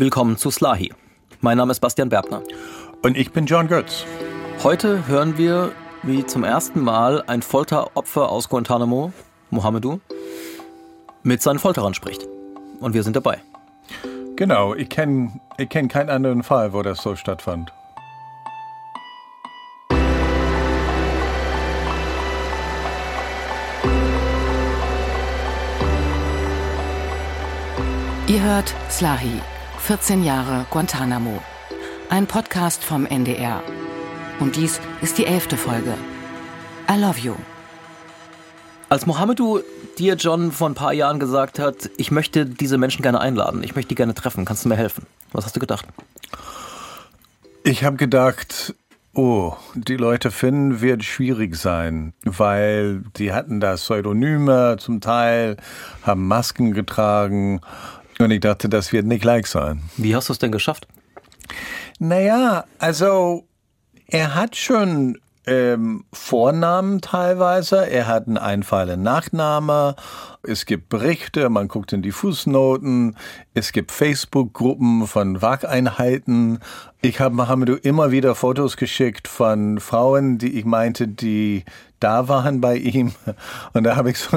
Willkommen zu Slahi. Mein Name ist Bastian Bergner. Und ich bin John Götz. Heute hören wir, wie zum ersten Mal ein Folteropfer aus Guantanamo, Mohamedou, mit seinen Folterern spricht. Und wir sind dabei. Genau, ich kenne ich kenn keinen anderen Fall, wo das so stattfand. Ihr hört Slahi, 14 Jahre Guantanamo. Ein Podcast vom NDR. Und dies ist die elfte Folge. I love you. Als Mohamedou dir, John, vor ein paar Jahren gesagt hat, ich möchte diese Menschen gerne einladen, ich möchte die gerne treffen, kannst du mir helfen? Was hast du gedacht? Ich habe gedacht, oh, die Leute finden wird schwierig sein, weil die hatten da Pseudonyme zum Teil, haben Masken getragen und ich dachte, das wird nicht leicht sein. Wie hast du es denn geschafft? Naja, also er hat schon ähm, Vornamen teilweise, er hat einen einfachen Nachname, es gibt Berichte, man guckt in die Fußnoten, es gibt Facebook-Gruppen von Wageinheiten. Ich habe Mohamedou immer wieder Fotos geschickt von Frauen, die ich meinte, die da waren bei ihm. Und da habe ich so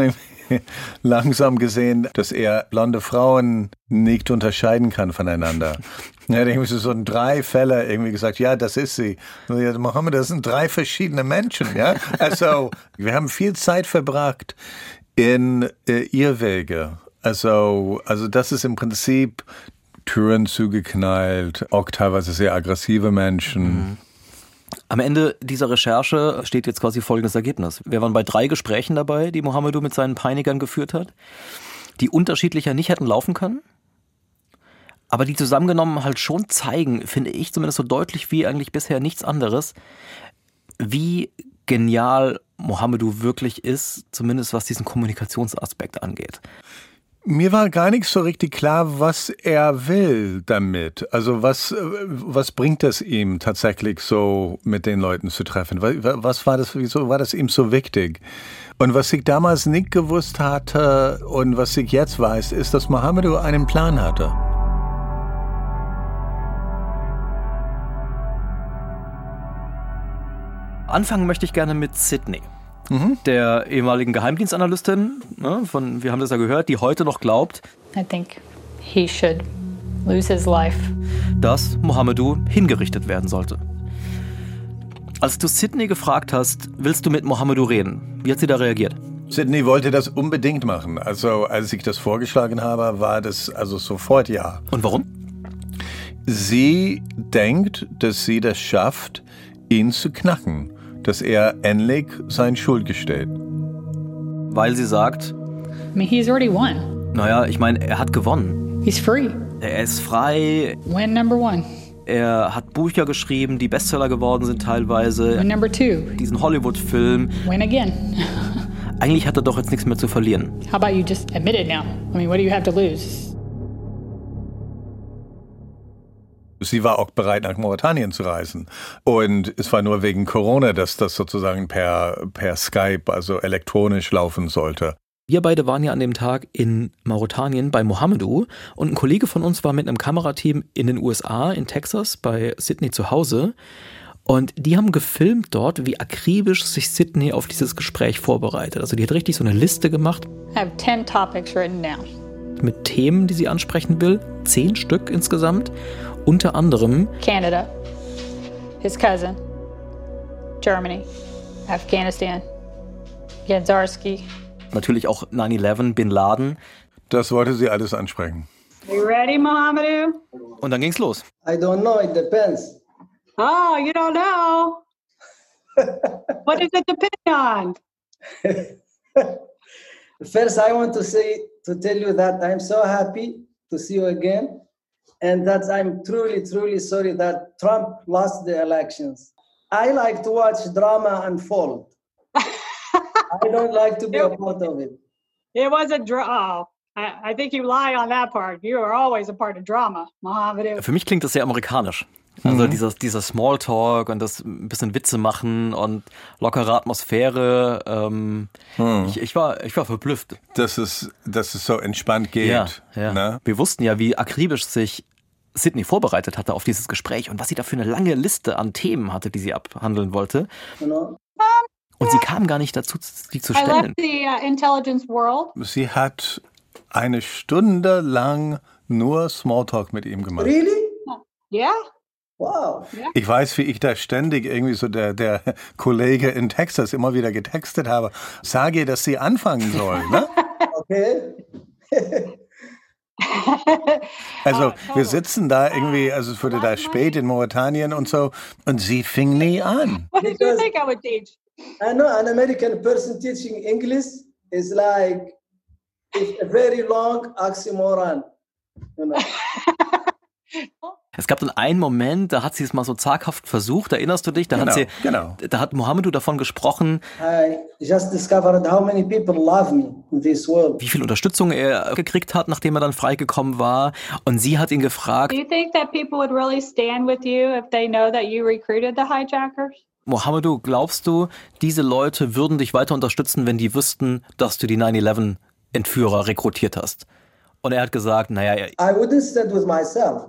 langsam gesehen, dass er blonde Frauen nicht unterscheiden kann voneinander. Er hat irgendwie so in drei Fälle irgendwie gesagt, ja, das ist sie. Und ich, Mohammed, das sind drei verschiedene Menschen, ja. Also, wir haben viel Zeit verbracht in äh, Irrwege. Also, also das ist im Prinzip Türen zugeknallt, auch teilweise sehr aggressive Menschen. Mhm. Am Ende dieser Recherche steht jetzt quasi folgendes Ergebnis. Wir waren bei drei Gesprächen dabei, die Mohamedou mit seinen Peinigern geführt hat, die unterschiedlicher nicht hätten laufen können, aber die zusammengenommen halt schon zeigen, finde ich zumindest so deutlich wie eigentlich bisher nichts anderes, wie genial Mohamedou wirklich ist, zumindest was diesen Kommunikationsaspekt angeht. Mir war gar nicht so richtig klar, was er will damit. Also was, was bringt es ihm tatsächlich so mit den Leuten zu treffen? Was war das, wieso war das ihm so wichtig? Und was ich damals nicht gewusst hatte und was ich jetzt weiß, ist, dass Mohammed einen Plan hatte. Anfangen möchte ich gerne mit Sydney mhm. der ehemaligen Geheimdienstanalystin, ne, von, wir haben das ja gehört, die heute noch glaubt, I think he should lose his life. dass Mohamedou hingerichtet werden sollte. Als du Sydney gefragt hast, willst du mit Mohamedou reden? Wie hat sie da reagiert? Sydney wollte das unbedingt machen. Also als ich das vorgeschlagen habe, war das also sofort ja. Und warum? Sie denkt, dass sie das schafft, ihn zu knacken dass er endlich sein Schuld gesteht. Weil sie sagt, I mean, he's already won. Naja, ich meine, er hat gewonnen. He's free. Er ist frei. Win number one. Er hat Bücher geschrieben, die Bestseller geworden sind teilweise. Win number two. Diesen Hollywood-Film. Win again. Eigentlich hat er doch jetzt nichts mehr zu verlieren. How about you just admit it now? I mean, what do you have to lose? Sie war auch bereit, nach Mauretanien zu reisen. Und es war nur wegen Corona, dass das sozusagen per, per Skype, also elektronisch laufen sollte. Wir beide waren ja an dem Tag in Mauretanien bei Mohamedou und ein Kollege von uns war mit einem Kamerateam in den USA, in Texas, bei Sydney zu Hause. Und die haben gefilmt dort, wie akribisch sich Sydney auf dieses Gespräch vorbereitet. Also die hat richtig so eine Liste gemacht. I have 10 topics written down. Mit Themen, die sie ansprechen will. Zehn Stück insgesamt. Unter anderem Canada, his cousin, Germany, Afghanistan, Ganzarski. Natürlich auch 9-11, Bin Laden. Das wollte sie alles ansprechen. Are you ready, Mohamedou? Und dann ging's los. I don't know, it depends. Oh, you don't know? what does it depend on? First, I want to say to tell you that I'm so happy to see you again and that I'm truly, truly sorry that Trump lost the elections. I like to watch drama unfold. I don't like to be a part of it. It was a draw. Oh, I, I think you lie on that part. You are always a part of drama, Mohammed. Für mich klingt das sehr amerikanisch. Also mhm. dieser, dieser Smalltalk und das ein bisschen Witze machen und lockere Atmosphäre. Ähm, hm. ich, ich, war, ich war verblüfft. Dass es, dass es so entspannt geht. Ja, ja. Ne? Wir wussten ja, wie akribisch sich Sydney vorbereitet hatte auf dieses Gespräch und was sie da für eine lange Liste an Themen hatte, die sie abhandeln wollte. Know, Und sie kam gar nicht dazu, die zu stellen. uh, intelligence world. Sie hat eine Stunde lang nur Smalltalk mit ihm gemacht. really? Yeah. Wow. Ich weiß, wie ich da ständig irgendwie so der, der Kollege in Texas immer wieder getextet habe. Sage ihr, dass sie anfangen soll. Ne? Okay. Also wir sitzen da irgendwie, also es wurde da spät in Mauretanien und so und sie fing nie an. what did you think I would teach? I know an American person teaching English is like it's a very long oxymoron. You know. Es gab dann einen Moment, da hat sie es mal so zaghaft versucht, erinnerst du dich? Da Genau, hat sie, genau. da hat Mohammedu davon gesprochen, I just discovered how many people love me in this world. wie viel Unterstützung er gekriegt hat, nachdem er dann freigekommen war. Und sie hat ihn gefragt, Do you think that people would really stand with you if they know that you recruited the hijackers? Mohammedu, glaubst du, diese Leute würden dich weiter unterstützen, wenn die wüssten, dass du die 9-11-Entführer rekrutiert hast? Und er hat gesagt, naja, er- I wouldn't stand with myself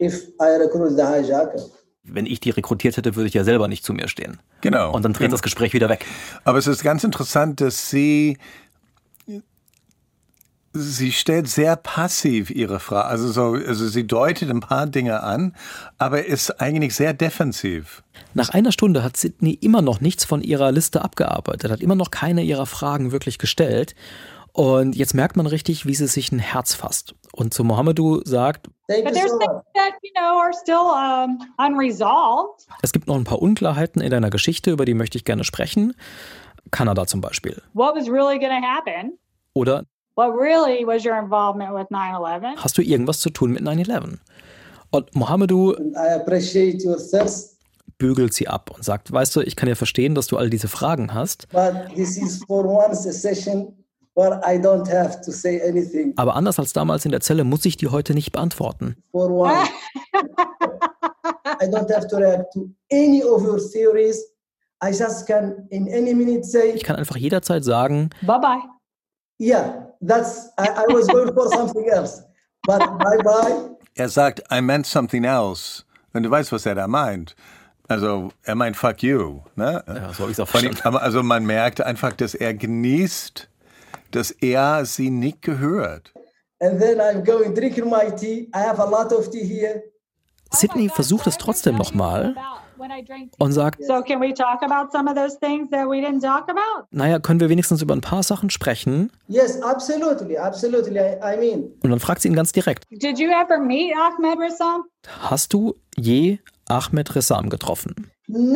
if I recruit the hijacker. wenn ich die rekrutiert hätte, würde ich ja selber nicht zu mir stehen. Genau. Und dann dreht das Gespräch wieder weg. Aber es ist ganz interessant, dass sie sie stellt sehr passiv ihre Frage. Also so, also sie deutet ein paar Dinge an, aber ist eigentlich sehr defensiv. Nach einer Stunde hat Sydney immer noch nichts von ihrer Liste abgearbeitet, hat immer noch keine ihrer Fragen wirklich gestellt. Und jetzt merkt man richtig, wie sie sich ein Herz fasst. Und zu Mohammedu sagt, Thank But you there's so things much. that, you know, are still um, unresolved. es gibt noch ein paar Unklarheiten in deiner Geschichte, über die möchte ich gerne sprechen. Kanada zum Beispiel. What was really going to happen? Oder What really was your involvement with 9 11? hast du irgendwas zu tun mit 9-11? Und Mohammedu And I appreciate your thirst, bügelt sie ab und sagt, weißt du, ich kann ja verstehen, dass du all diese Fragen hast, but this is for once a session where I don't have to say anything. aber anders als damals in der Zelle muss ich die heute nicht beantworten. For once. I don't have to react to any of your theories. I just can in any minute say, Ich kann einfach jederzeit sagen, Bye bye. yeah, that's I, I was going for something else. But bye bye. Er sagt, I meant something else. Und du weißt, was er da meint. Also, er meint fuck you. Ne? Ja, so hab ich's auch Von ihm- verstanden. aber also man merkt einfach, dass er genießt, dass er sie nicht gehört. And then I'm going drinking my tea. I have a lot of tea here. Sydney versucht es trotzdem nochmal und sagt, So, can we talk about some of those things that we didn't talk about? naja, können wir wenigstens über ein paar Sachen sprechen? Yes, absolutely, absolutely. I, mean, Und dann fragt sie ihn ganz direkt, Did you ever meet Ahmed Rassam? hast du je Ahmed Ressam getroffen? Und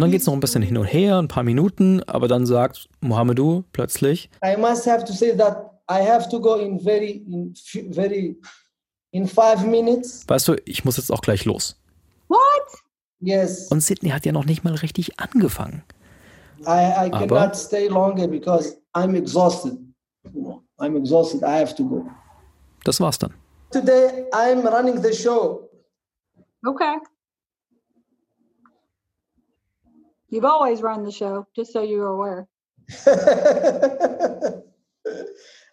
dann geht es noch ein bisschen hin und her, ein paar Minuten, aber dann sagt Mohammedu plötzlich, I must have to say that I have to go in very, in few- very, in five minutes. weißt du, ich muss jetzt auch gleich los. What? Yes, Und Sydney hat ja noch nicht mal richtig angefangen. I, I Aber- cannot stay longer because I'm exhausted. I'm exhausted. I have to go. Das war's dann. Today I'm running the show. Okay. You've always run the show, just so you're aware.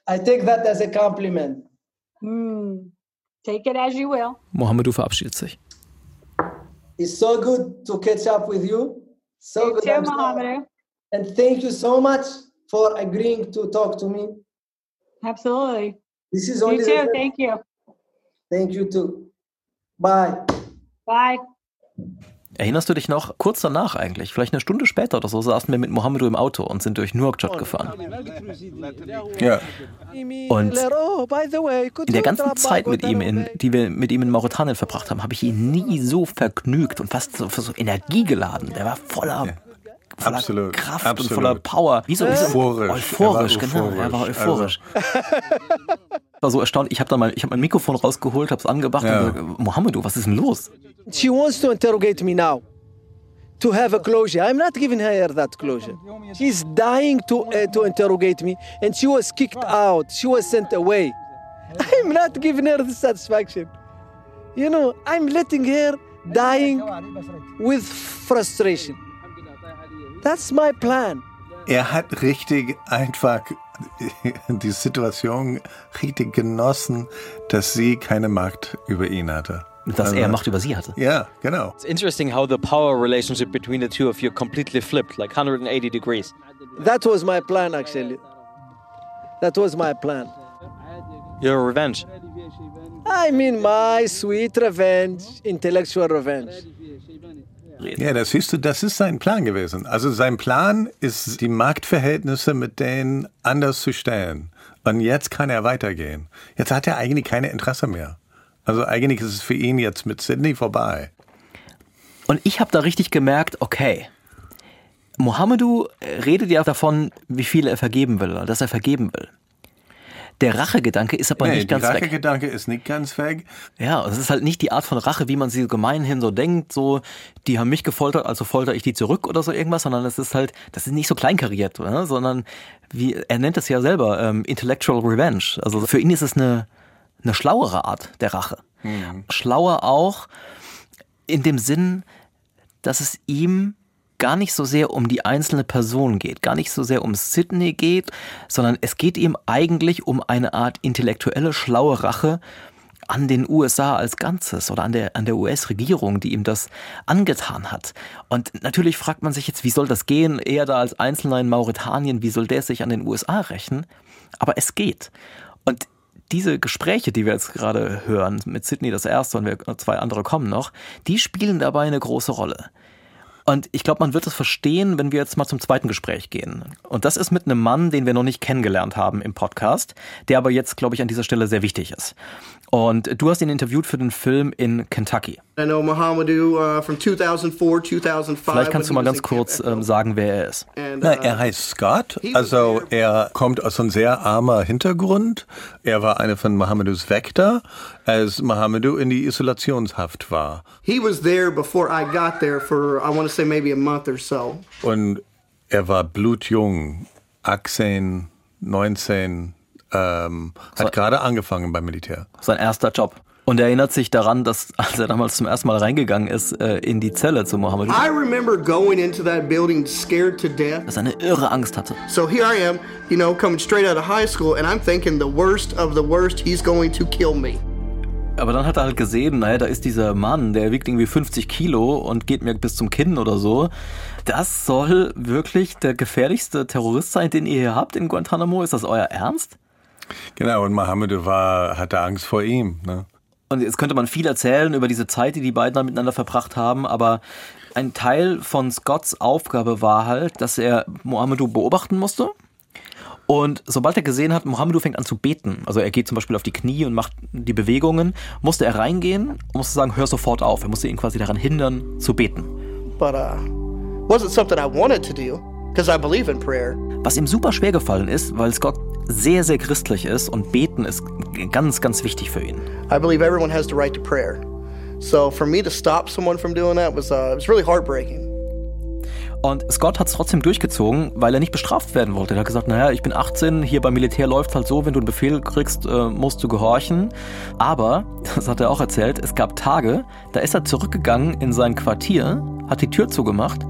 I take that as a compliment. Hmm. Take it as you will. Mohammedu verabschiedet sich. It's so good to catch up with you. So You good. too, I'm so- Mohammed. And thank you so much for agreeing to talk to me. Absolutely. This is You only the too. first- Thank you. Thank you too. Bye. Bye. Erinnerst du dich noch, kurz danach eigentlich, vielleicht eine Stunde später oder so, saßen wir mit Mohammedu im Auto und sind durch Nouakchott gefahren. Ja. Und in der ganzen Zeit, mit ihm in, die wir mit ihm in Mauretanien verbracht haben, habe ich ihn nie so vergnügt und fast so, so energiegeladen. Der war voller, voller Absolut, Kraft absolut. und voller Power. Wie so, wie so Euphorisch. Euphorisch, Er war genau. Er war euphorisch. euphorisch. war so erstaunt. Ich habe dann mal, ich habe mein Mikrofon rausgeholt, habe es angemacht Ja. und gesagt, Mohammedu, was ist denn los? She wants to interrogate me now to have a closure. I'm not giving her that closure. She's dying to uh, to interrogate me, and she was kicked out. She was sent away. I'm not giving her the satisfaction. You know, I'm letting her dying with frustration. That's my plan. er hat richtig einfach die Situation richtig genossen, dass sie keine Macht über ihn hatte. Dass er Macht über sie hatte. Ja, genau. It's interesting how the power relationship between the two of you completely flipped, like 180 degrees. That was my plan, actually. That was my plan. Your revenge. I mean, my sweet revenge, intellectual revenge. Ja, das siehst du, das ist sein Plan gewesen. Also sein Plan ist, die Machtverhältnisse mit denen anders zu stellen. Und jetzt kann er weitergehen. Jetzt hat er eigentlich keine Interesse mehr. Also eigentlich ist es für ihn jetzt mit Sydney vorbei. Und ich habe da richtig gemerkt, okay, Mohammedu redet ja davon, wie viel er vergeben will, oder dass er vergeben will. Der Rachegedanke ist aber nee, nicht ganz der weg. Rachegedanke ist nicht ganz weg. Ja, es ist halt nicht die Art von Rache, wie man sie gemeinhin so denkt, so, die haben mich gefoltert, also folter ich die zurück oder so irgendwas, sondern es ist halt, das ist nicht so kleinkariert, oder? sondern wie, er nennt es ja selber, ähm, Intellectual Revenge. Also für ihn ist es eine, eine schlauere Art der Rache. Schlauer auch in dem Sinn, dass es ihm gar nicht so sehr um die einzelne Person geht, gar nicht so sehr um Sydney geht, sondern es geht ihm eigentlich um eine Art intellektuelle, schlaue Rache an den USA als Ganzes oder an der, an der US-Regierung, die ihm das angetan hat. Und natürlich fragt man sich jetzt, wie soll das gehen? Er da als Einzelner in Mauretanien, wie soll der sich an den USA rächen? Aber es geht. Und diese Gespräche, die wir jetzt gerade hören, mit Sydney das erste und zwei andere kommen noch, die spielen dabei eine große Rolle. Und ich glaube, man wird es verstehen, wenn wir jetzt mal zum zweiten Gespräch gehen. Und das ist mit einem Mann, den wir noch nicht kennengelernt haben im Podcast, der aber jetzt, glaube ich, an dieser Stelle sehr wichtig ist. Und du hast ihn interviewt für den Film in Kentucky. I know Mohamedou uh, from 2004, 2005. Vielleicht kannst du mal he was ganz kurz ähm, sagen, wer er ist. And, Na, uh, er heißt Scott, also er kommt aus einem sehr armer Hintergrund. Er war einer von Mohammedus Wächter, als Mohammedu in die Isolationshaft war. he was there before I got there for, I want to say, maybe a month or so. Und er war blutjung, 18, 19, ähm, hat gerade angefangen beim Militär. Sein erster Job. Und er erinnert sich daran, dass als er damals zum ersten Mal reingegangen ist äh, in die Zelle zu Mohammed, I remember going into that building scared to death. dass er eine irre Angst hatte. So here I am, you know, coming straight out of high school, and I'm thinking the worst of the worst, he's going to kill me. Aber dann hat er halt gesehen, naja, da ist dieser Mann, der wiegt irgendwie 50 Kilo und geht mir bis zum Kinn oder so. Das soll wirklich der gefährlichste Terrorist sein, den ihr hier habt in Guantanamo? Ist das euer Ernst? Genau, und Mohammedu war, hatte Angst vor ihm. Ne? Und jetzt könnte man viel erzählen über diese Zeit, die die beiden da miteinander verbracht haben, aber ein Teil von Scotts Aufgabe war halt, dass er Mohammedu beobachten musste. Und sobald er gesehen hat, Mohammedu fängt an zu beten, also er geht zum Beispiel auf die Knie und macht die Bewegungen, musste er reingehen und musste sagen, hör sofort auf. Er musste ihn quasi daran hindern, zu beten. But uh, wasn't something I wanted to do because I believe in prayer. Was ihm super schwer gefallen ist, weil Scott sehr, sehr christlich ist und beten ist ganz, ganz wichtig für ihn. I believe everyone has the right to prayer. So for me to stop someone from doing that was uh, was really heartbreaking. Und Scott hat es trotzdem durchgezogen, weil er nicht bestraft werden wollte. Er hat gesagt, naja, ich bin 18, hier beim Militär läuft halt so, wenn du einen Befehl kriegst, äh, musst du gehorchen. Aber, das hat er auch erzählt, es gab Tage, da ist er zurückgegangen in sein Quartier, hat die Tür zugemacht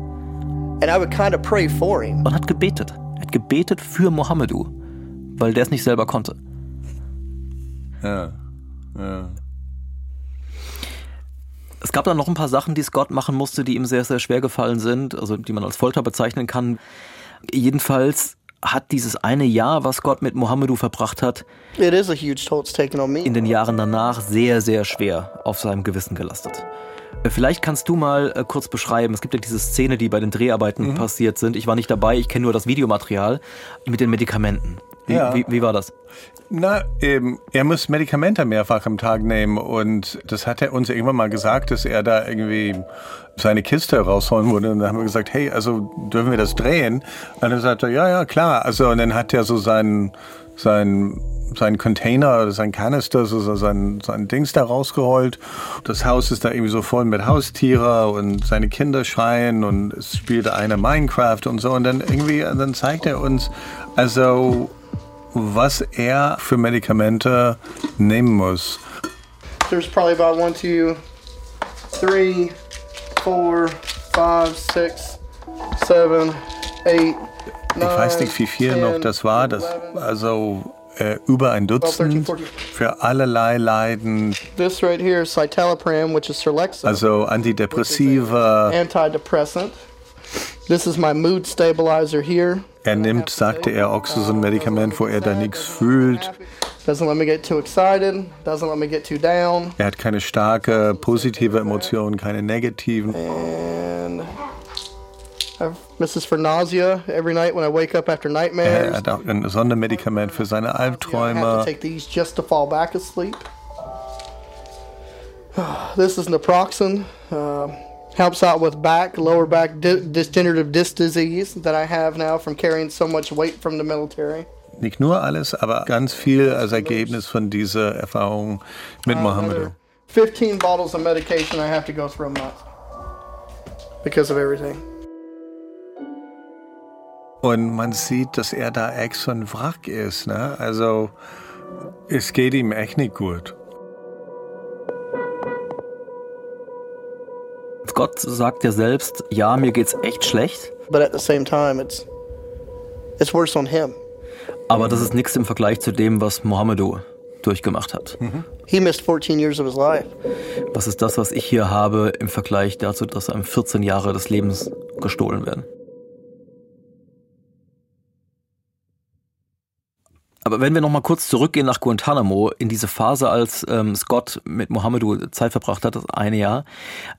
And I would kind of pray for him. und hat gebetet. Er hat gebetet für Mohammedu, weil der es nicht selber konnte. Ja, ja. Es gab dann noch ein paar Sachen, die Scott machen musste, die ihm sehr, sehr schwer gefallen sind, also die man als Folter bezeichnen kann. Jedenfalls hat dieses eine Jahr, was Scott mit Mohammedu verbracht hat, It is a huge toll it's taken on me. in den Jahren danach sehr, sehr schwer auf seinem Gewissen gelastet. Äh, Vielleicht kannst du mal äh, kurz beschreiben, es gibt ja diese Szene, die bei den Dreharbeiten passiert sind. Ich war nicht dabei, ich kenne nur das Videomaterial mit den Medikamenten. Wie, Ja. wie, wie war das? Na, eben, er muss Medikamente mehrfach am Tag nehmen und das hat er uns irgendwann mal gesagt, dass er da irgendwie seine Kiste rausholen würde und dann haben wir gesagt, hey, also dürfen wir das drehen? Und dann sagte er, ja, ja, klar. Also und dann hat er so seinen, seinen, seinen Container oder sein Kanister, so sein, sein Dings da rausgeholt. Das Haus ist da irgendwie so voll mit Haustiere und seine Kinder schreien und es spielte einer Minecraft und so und dann irgendwie, dann zeigt er uns, also was er für Medikamente nehmen muss. There's probably about one, two, three, four, five, six, seven, eight, Ich weiß nicht, wie viel noch das war. Das, also äh, über ein Dutzend für allerlei Leiden. This right here is citalopram, which is Serlexa. Also Antidepressiva. This is my mood stabilizer here. Er nimmt, sagte er, auch so ein Medikament, wo er da nichts fühlt. Doesn't let me get too excited. Doesn't let me get too down. Er hat keine starke positive Emotionen, keine negativen. And I've, this is for nausea every night when I wake up after nightmares. Er hat auch ein Sondermedikament für seine I have to take these just to fall back asleep. This is naproxen. Uh, helps out with back, lower back di- degenerative disc disease that I have now from carrying so much weight from the military. Nicht nur alles, aber ganz viel als Ergebnis von dieser Erfahrung mit Mohammedo. 15 bottles of medication I have to go through a month because of everything. Und man sieht, dass er da echt so ein Wrack ist. Ne? Also es geht ihm echt nicht gut. Gott sagt ja selbst, ja, mir geht's echt schlecht, But at the same time, it's it's worse on him. aber das ist nichts im Vergleich zu dem, was Mohammedo durchgemacht hat. He missed 14 years of his life. Was ist das, was ich hier habe im Vergleich dazu, dass einem 14 Jahre des Lebens gestohlen werden? Aber wenn wir noch mal kurz zurückgehen nach Guantanamo, in diese Phase, als ähm, Scott mit Mohammedo Zeit verbracht hat, das eine Jahr.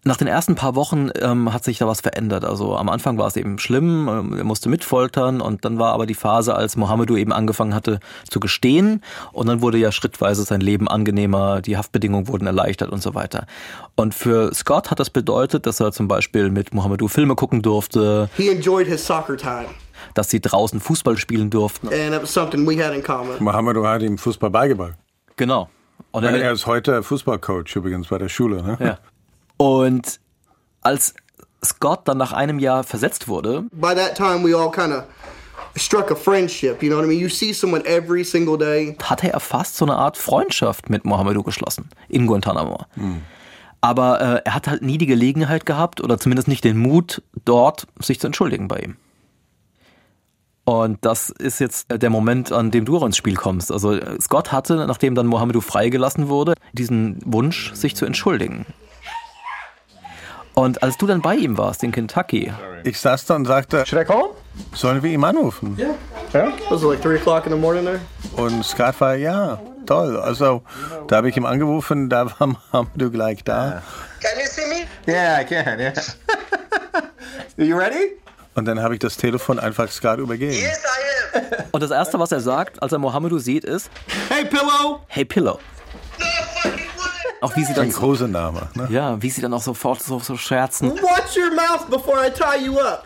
Nach den ersten paar Wochen ähm, hat sich da was verändert. Also am Anfang war es eben schlimm, ähm, er musste mitfoltern und dann war aber die Phase, als Mohammedo eben angefangen hatte zu gestehen und dann wurde ja schrittweise sein Leben angenehmer, die Haftbedingungen wurden erleichtert und so weiter. Und für Scott hat das bedeutet, dass er zum Beispiel mit Mohammedo Filme gucken durfte, He enjoyed his soccer time, dass sie draußen Fußball spielen durften. and it was something we had in common. Mohammedo hat ihm Fußball beigebracht. Genau. Und Er ist heute Fußballcoach übrigens bei der Schule. Ne? Ja. Und als Scott dann nach einem Jahr versetzt wurde, By that time, we all kind of struck a friendship. You know what I mean? You see someone every single day. hatte er fast so eine Art Freundschaft mit Mohammedo geschlossen in Guantanamo. Aber äh, er hat halt nie die Gelegenheit gehabt oder zumindest nicht den Mut, dort sich zu entschuldigen bei ihm. Und das ist jetzt der Moment, an dem du auch ins Spiel kommst. Also äh, Scott hatte, nachdem dann Mohammedo freigelassen wurde, diesen Wunsch, sich zu entschuldigen. Und als du dann bei ihm warst in Kentucky, Ich saß da und sagte, Should I call him? sollen wir ihm anrufen? Was it like three o'clock in the morning there? Und Scott war, ja, toll. Also da habe ich ihm angerufen, da war Mohammedo gleich da. Can you see me? Yeah, I can. Yeah. Are you ready? Und dann habe ich das Telefon einfach Scott übergeben. Yes, I am. und das Erste, was er sagt, als er Mohammedo sieht, ist, hey, pillow. hey Pillow. No fucking. Auch wie sie dann Ein großer Name. Ne? Ja, wie sie dann auch sofort so, so scherzen, Watch your mouth before I tie you up.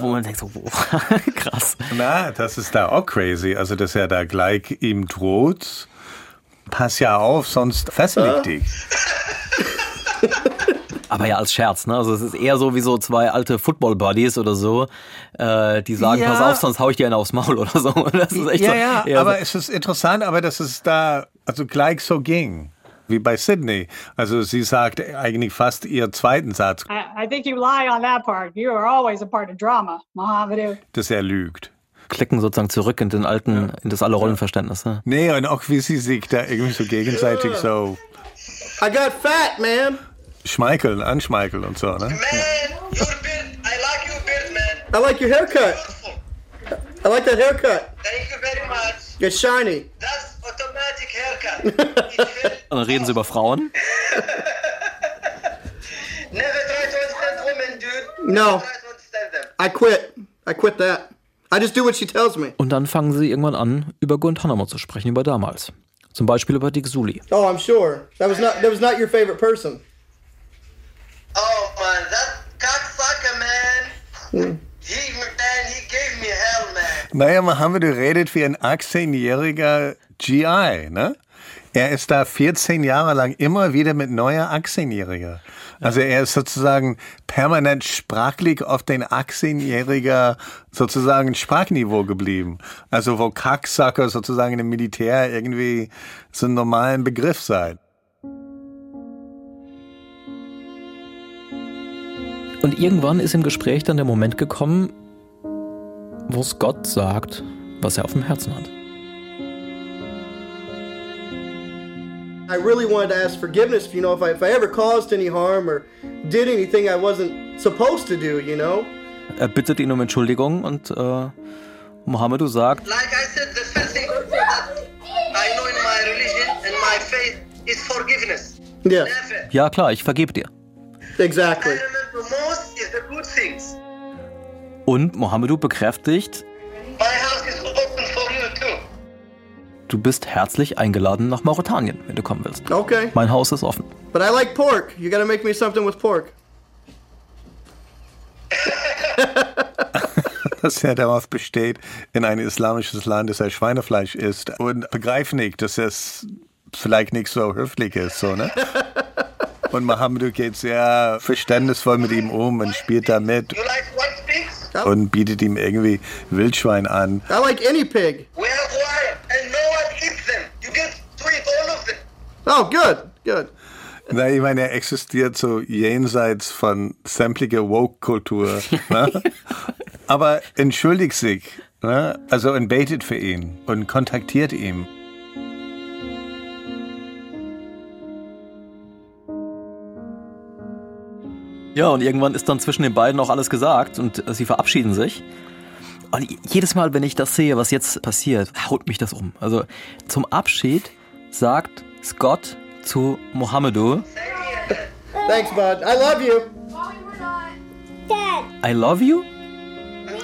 wo man denkt so, wow, krass. Na, das ist da auch crazy. Also, dass er da gleich ihm droht. Pass ja auf, sonst fessel ich dich. Aber ja als Scherz, ne? Also es ist eher so wie so zwei alte Football-Buddies oder so, äh, die sagen, Ja. pass auf, sonst hau ich dir einen aufs Maul oder so. Das ist echt Ja, so, ja, aber so, es ist interessant, aber dass es da also gleich so ging. Wie bei Sydney. Also sie sagt eigentlich fast ihren zweiten Satz, I, I think you lie on that part. You are always a part of drama, Mohammedu. dass er lügt. klicken sozusagen zurück in den alten, in das alle Rollenverständnis. Ne? Nee, und auch wie sie sich da irgendwie so gegenseitig so I got fat, man. Schmeicheln, anschmeicheln und so, ne? Man, your beard, I like your beard, man. I like your haircut. Beautiful. I like that haircut. Thank you very much. It's shiny. That's automatic haircut. Und dann reden sie über Frauen. Never try to understand women, dude. No. Never try to understand them. I quit. I quit that. I just do what she tells me. Und dann fangen sie irgendwann an, über Guantanamo zu sprechen, über damals. Zum Beispiel über Dick Sully. Oh, I'm sure. That was not that was not your favorite person. Oh man, that cocksucker, man. He, man, he gave me. Naja, Mohammed redet wie ein 18-jähriger GI, ne? Er ist da 14 Jahre lang immer wieder mit neuer 18-Jähriger. Also er ist sozusagen permanent sprachlich auf den 18-jähriger sozusagen Sprachniveau geblieben. Also wo Kacksacker sozusagen im Militär irgendwie so einen normalen Begriff sei. Und irgendwann ist im Gespräch dann der Moment gekommen, wo es Gott sagt, was er auf dem Herzen hat. I really wanted to ask forgiveness, you know, if I, if I ever caused any harm or did anything I wasn't supposed to do, you know. Er bittet ihn um Entschuldigung und äh, Mohammedu sagt, Like I said, the first thing I know in my religion and my faith is forgiveness. Yeah, ja klar, ich vergebe dir. exactly. I remember most is the good things. Und Mohammedu bekräftigt, My house is open for you too. du bist herzlich eingeladen nach Mauretanien, wenn du kommen willst. Okay. Mein Haus ist offen. But I like pork. You gotta make me something with pork. dass er darauf besteht, in ein islamisches Land, dass er Schweinefleisch isst und begreift nicht, dass es vielleicht nicht so höflich ist, so, ne? Und Mohammed geht sehr verständnisvoll mit ihm um und spielt damit und bietet ihm irgendwie Wildschwein an. I like any pig. We have wild and no one eats them. You get to eat all of them. Oh, good, good. Na, ich meine, er existiert so jenseits von sämtlicher Woke-Kultur. Ne? Aber entschuldigt sich, ne? also und betet für ihn und kontaktiert ihn. Ja, und irgendwann ist dann zwischen den beiden auch alles gesagt und sie verabschieden sich. Und jedes Mal, wenn ich das sehe, was jetzt passiert, haut mich das um. Also zum Abschied sagt Scott zu Mohammedu, Thanks, bud. I love you. I love you?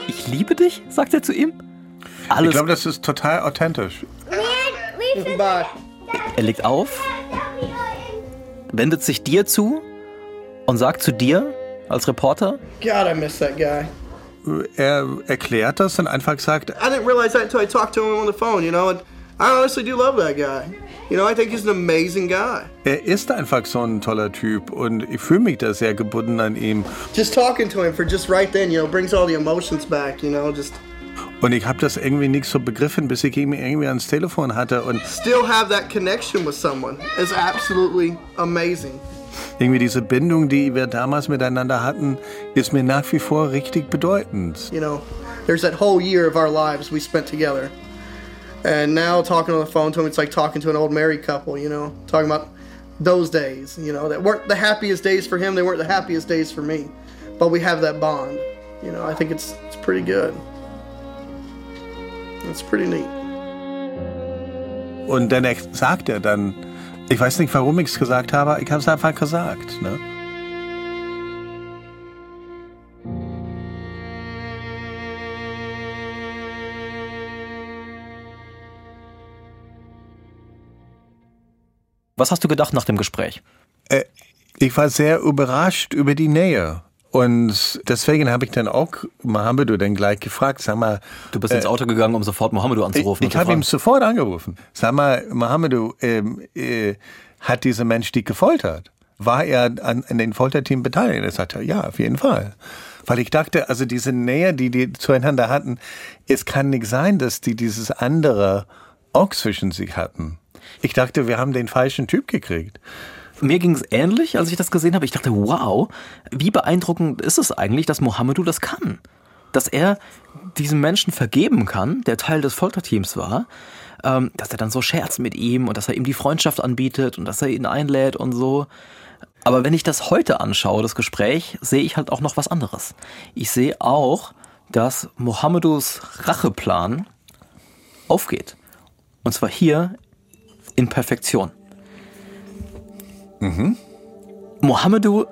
Ich liebe dich, sagt er zu ihm. Alles, Ich glaube, das ist total authentisch. Er legt auf, wendet sich dir zu und sagt zu dir als Reporter, God, I miss that guy. Er erklärt das und einfach sagt, I didn't realize that until I talked to him on the phone, you know, and I honestly do love that guy. You know, I think he's an amazing guy. er ist einfach so ein toller Typ und ich fühle mich da sehr gebunden an ihm. Just talking to him for just right then, you know, brings all the emotions back, you know, just Und ich habe das irgendwie nicht so begriffen, bis ich ihn irgendwie ans Telefon hatte und still have that connection with someone is absolutely amazing. Irgendwie diese Bindung, die wir damals miteinander hatten, ist mir nach wie vor richtig bedeutend. You know, there's that whole year of our lives we spent together. And now talking on the phone to him, it's like talking to an old married couple, you know, talking about those days, you know, that weren't the happiest days for him, they weren't the happiest days for me. But we have that bond. You know, I think it's it's pretty good. It's pretty neat. Und dann sagt er dann, ich weiß nicht, warum ich es gesagt habe, ich habe es einfach gesagt. Ne? was hast du gedacht nach dem Gespräch? Äh, ich war sehr überrascht über die Nähe. Und deswegen habe ich dann auch Mohammedu dann gleich gefragt, sag mal, Du bist ins Auto gegangen, um sofort Mohammedu anzurufen. ich, ich habe ihm sofort angerufen. Sag mal, Mohammedu, ähm, äh, hat dieser Mensch dich gefoltert? War er an, an den Folterteam beteiligt? Er sagte, ja, auf jeden Fall. Weil ich dachte, also diese Nähe, die die zueinander hatten, es kann nicht sein, dass die dieses andere auch zwischen sich hatten. Ich dachte, wir haben den falschen Typ gekriegt. Mir ging es ähnlich, als ich das gesehen habe. Ich dachte, wow, wie beeindruckend ist es eigentlich, dass Mohammedu das kann. Dass er diesem Menschen vergeben kann, der Teil des Folterteams war, ähm, dass er dann so scherzt mit ihm und dass er ihm die Freundschaft anbietet und dass er ihn einlädt und so. Aber wenn ich das heute anschaue, das Gespräch, sehe ich halt auch noch was anderes. Ich sehe auch, dass Mohammedus Racheplan aufgeht. Und zwar hier in Perfektion. Mohammedu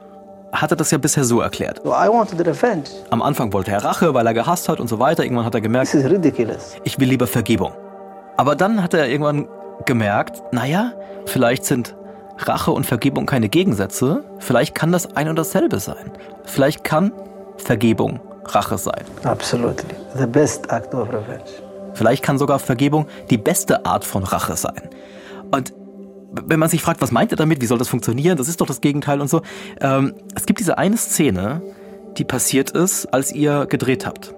hatte das ja bisher so erklärt. Am Anfang wollte er Rache, weil er gehasst hat und so weiter. Irgendwann hat er gemerkt, ich will lieber Vergebung. Aber dann hat er irgendwann gemerkt, naja, vielleicht sind Rache und Vergebung keine Gegensätze. Vielleicht kann das ein und dasselbe sein. Vielleicht kann Vergebung Rache sein. Absolutely. The best act of revenge. Vielleicht kann sogar Vergebung die beste Art von Rache sein. Und wenn man sich fragt, was meint er damit, wie soll das funktionieren, das ist doch das Gegenteil und so. Ähm, es gibt diese eine Szene, die passiert ist, als ihr gedreht habt.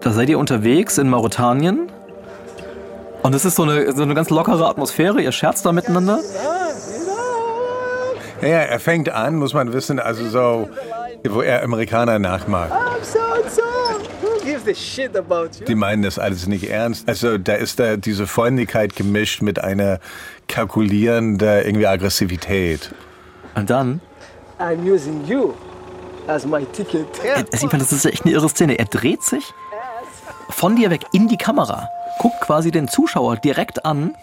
Da seid ihr unterwegs in Mauretanien und es ist so eine, so eine ganz lockere Atmosphäre, ihr scherzt da miteinander. Ja, er fängt an, muss man wissen, also so, wo er Amerikaner nachmacht. I'm so and so. gives a shit about you. Die meinen das alles nicht ernst. Also da ist da diese Freundlichkeit gemischt mit einer kalkulierenden irgendwie Aggressivität. Und dann, I'm using you as my ticket. er, er sieht man, das ist echt eine irre Szene. Er dreht sich von dir weg in die Kamera, guckt quasi den Zuschauer direkt an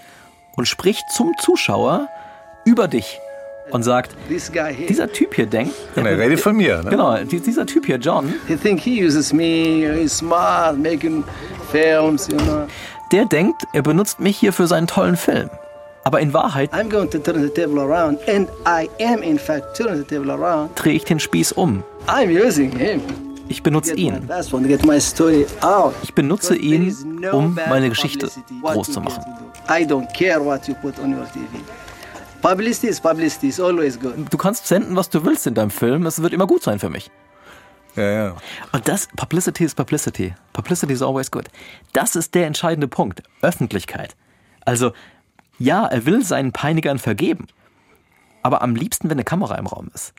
und spricht zum Zuschauer über dich und sagt, This guy here, dieser Typ hier denkt, Und er redet von mir. Ne? genau, die- dieser Typ hier, John, he think he uses me. He's smart, making films, you know. der denkt, er benutzt mich hier für seinen tollen Film. Aber in Wahrheit I'm going to turn the table around, and I am in fact turning the table around. drehe ich den Spieß um. I'm using him. Ich benutze ihn. Ich benutze ihn, um meine Geschichte groß zu machen. I don't care what you put on your TV. Publicity is publicity. It's always good. Du kannst senden, was du willst in deinem Film. Es wird immer gut sein für mich. Ja, ja. Und das, Publicity is Publicity. Publicity is always good. Das ist der entscheidende Punkt. Öffentlichkeit. Also, ja, er will seinen Peinigern vergeben. Aber am liebsten, wenn eine Kamera im Raum ist.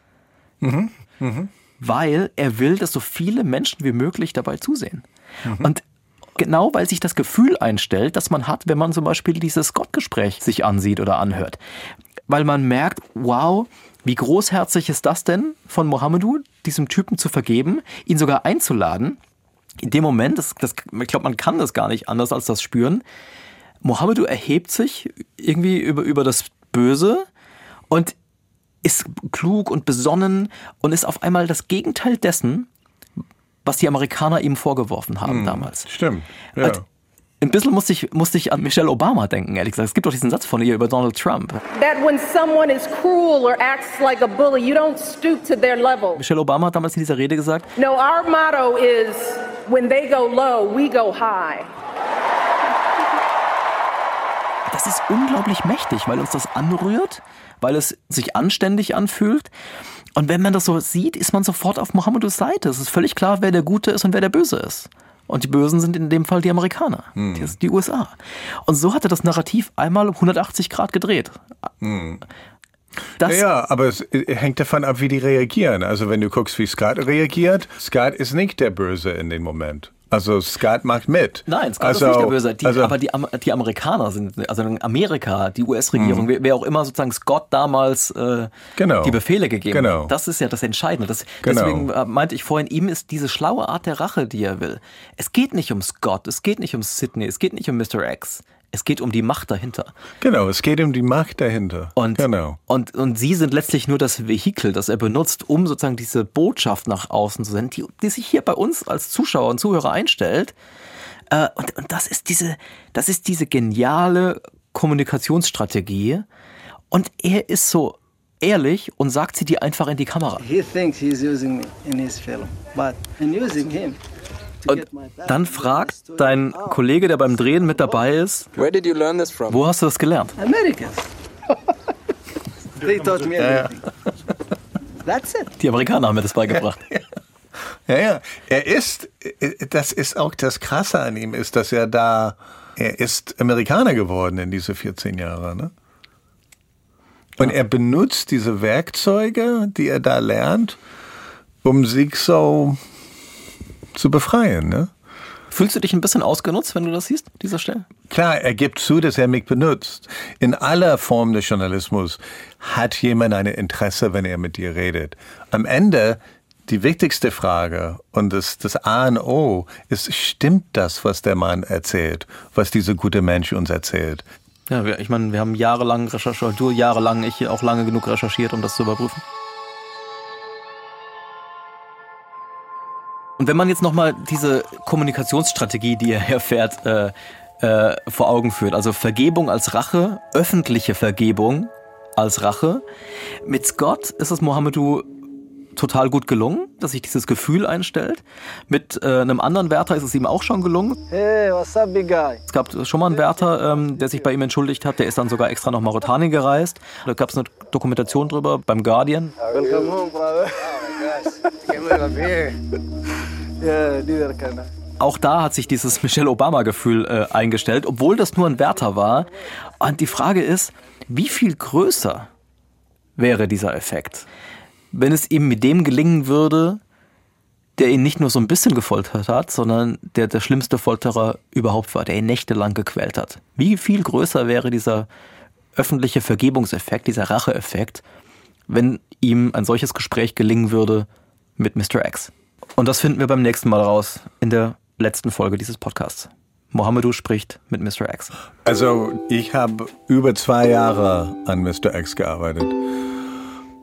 Weil er will, dass so viele Menschen wie möglich dabei zusehen. Und genau weil sich das Gefühl einstellt, das man hat, wenn man zum Beispiel dieses Gottgespräch sich ansieht oder anhört. Weil man merkt, wow, wie großherzig ist das denn von Mohammedu, diesem Typen zu vergeben, ihn sogar einzuladen. In dem Moment, das, das, ich glaube, man kann das gar nicht anders als das spüren. Mohammedu erhebt sich irgendwie über, über das Böse und ist klug und besonnen und ist auf einmal das Gegenteil dessen, was die Amerikaner ihm vorgeworfen haben damals. Stimmt. Ja. Ein bisschen musste ich, musste ich an Michelle Obama denken, ehrlich gesagt. Es gibt doch diesen Satz von ihr über Donald Trump. That when someone is cruel or acts like a bully, you don't stoop to their level. Michelle Obama hat damals in dieser Rede gesagt, No, our motto is when they go low, we go high. das ist unglaublich mächtig, weil uns das anrührt, weil es sich anständig anfühlt. Und wenn man das so sieht, ist man sofort auf Mohammedus Seite. Es ist völlig klar, wer der Gute ist und wer der Böse ist. Und die Bösen sind in dem Fall die Amerikaner, die, die USA. Und so hat er das Narrativ einmal um 180 Grad gedreht. Das, Ja, ja, aber es äh, hängt davon ab, wie die reagieren. Also wenn du guckst, wie Scott reagiert, Scott ist nicht der Böse in dem Moment. Also Scott macht mit. Nein, Scott also, ist nicht der Böse. Die, also, aber die, die Amerikaner sind, also Amerika, die US-Regierung, wer, wer auch immer sozusagen Scott damals äh, Mhm. Genau. die Befehle gegeben Genau. hat. Das ist ja das Entscheidende. Das, Genau. Deswegen äh, meinte ich vorhin, ihm ist diese schlaue Art der Rache, die er will. Es geht nicht um Scott, es geht nicht um Sidney, es geht nicht um Mr. X. Es geht um die Macht dahinter. genau, es geht um die Macht dahinter. Und, genau. und, und sie sind letztlich nur das Vehikel, das er benutzt, um sozusagen diese Botschaft nach außen zu senden, die, die sich hier bei uns als Zuschauer und Zuhörer einstellt. Äh, und, und das ist diese, das ist diese geniale Kommunikationsstrategie. Und er ist so ehrlich und sagt sie dir einfach in die Kamera. He thinks he's using me in his film, but I'm using him. Und dann fragt dein Kollege, der beim Drehen mit dabei ist, Where did you learn this from? wo hast du das gelernt? Americans. they taught me everything. That's it. Die Amerikaner haben mir das beigebracht. Ja, ja. Er ist, das ist auch das Krasse an ihm, ist, dass er da, er ist Amerikaner geworden in diese 14 Jahre, ne? Und er benutzt diese Werkzeuge, die er da lernt, um sich so zu befreien, ne? Fühlst du dich ein bisschen ausgenutzt, wenn du das siehst, dieser Stelle? Klar, er gibt zu, dass er mich benutzt. In aller Form des Journalismus hat jemand ein Interesse, wenn er mit dir redet. Am Ende, die wichtigste Frage und das, das A und O ist, stimmt das, was der Mann erzählt, was dieser gute Mensch uns erzählt? Ja, ich meine, wir haben jahrelang recherchiert, du jahrelang, ich auch lange genug recherchiert, um das zu überprüfen. Und wenn man jetzt nochmal diese Kommunikationsstrategie, die er herfährt, äh, äh, vor Augen führt, also Vergebung als Rache, öffentliche Vergebung als Rache, mit Scott ist es Mohammedu total gut gelungen, dass sich dieses Gefühl einstellt. Mit äh, einem anderen Wärter ist es ihm auch schon gelungen. Hey, what's up, big guy? Es gab schon mal einen Wärter, ähm, der sich bei ihm entschuldigt hat. Der ist dann sogar extra nach Mauretanien gereist. Da gab es eine Dokumentation drüber beim Guardian. Welcome home, brother. yeah, neither Auch da hat sich dieses Michelle Obama-Gefühl äh, eingestellt, obwohl das nur ein Wärter war. Und die Frage ist, wie viel größer wäre dieser Effekt, wenn es ihm mit dem gelingen würde, der ihn nicht nur so ein bisschen gefoltert hat, sondern der der schlimmste Folterer überhaupt war, der ihn nächtelang gequält hat. Wie viel größer wäre dieser öffentliche Vergebungseffekt, dieser Racheeffekt, wenn ihm ein solches Gespräch gelingen würde mit Mr. X? Und das finden wir beim nächsten Mal raus, in der letzten Folge dieses Podcasts. Mohamedou spricht mit Mr. X. Also ich habe über zwei Jahre an Mr. X gearbeitet.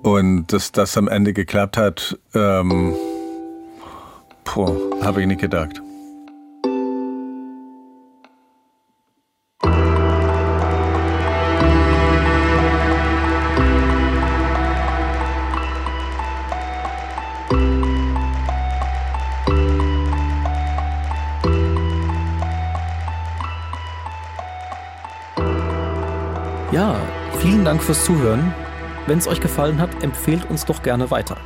Und dass das am Ende geklappt hat, ähm, habe ich nicht gedacht. Ja, vielen Dank fürs Zuhören. Wenn es euch gefallen hat, empfehlt uns doch gerne weiter.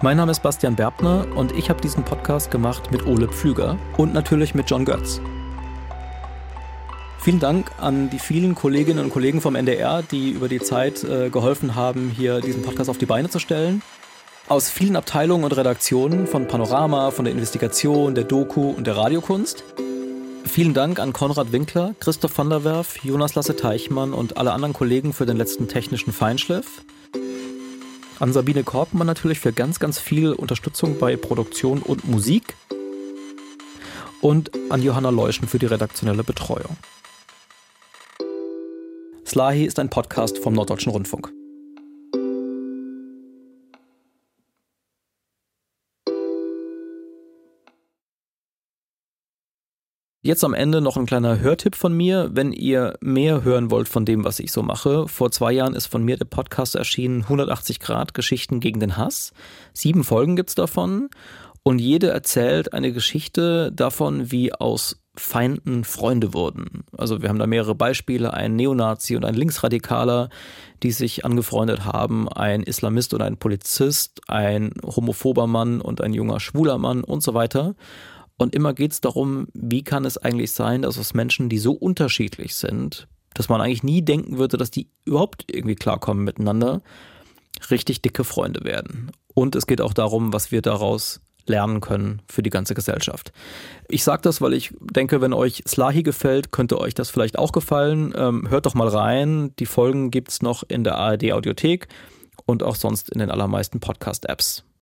Mein Name ist Bastian Berbner und ich habe diesen Podcast gemacht mit Ole Pflüger und natürlich mit John Götz. Vielen Dank an die vielen Kolleginnen und Kollegen vom NDR, die über die Zeit äh, geholfen haben, hier diesen Podcast auf die Beine zu stellen. Aus vielen Abteilungen und Redaktionen von Panorama, von der Investigation, der Doku und der Radiokunst. Vielen Dank an Konrad Winkler, Christoph van der Werf, Jonas Lasse Teichmann und alle anderen Kollegen für den letzten technischen Feinschliff. An Sabine Korpmann natürlich für ganz, ganz viel Unterstützung bei Produktion und Musik. Und an Johanna Leuschen für die redaktionelle Betreuung. Slahi ist ein Podcast vom Norddeutschen Rundfunk. Jetzt am Ende noch ein kleiner Hörtipp von mir, wenn ihr mehr hören wollt von dem, was ich so mache. Vor zwei Jahren ist von mir der Podcast erschienen 180 Grad Geschichten gegen den Hass. Sieben Folgen gibt's davon und jede erzählt eine Geschichte davon, wie aus Feinden Freunde wurden. Also wir haben da mehrere Beispiele, ein Neonazi und ein Linksradikaler, die sich angefreundet haben, ein Islamist und ein Polizist, ein homophober Mann und ein junger schwuler Mann und so weiter. Und immer geht es darum, wie kann es eigentlich sein, dass aus Menschen, die so unterschiedlich sind, dass man eigentlich nie denken würde, dass die überhaupt irgendwie klarkommen miteinander, richtig dicke Freunde werden. Und es geht auch darum, was wir daraus lernen können für die ganze Gesellschaft. Ich sage das, weil ich denke, wenn euch Slahi gefällt, könnte euch das vielleicht auch gefallen. Ähm, hört doch mal rein. Die Folgen gibt es noch in der ARD Audiothek und auch sonst in den allermeisten Podcast-Apps.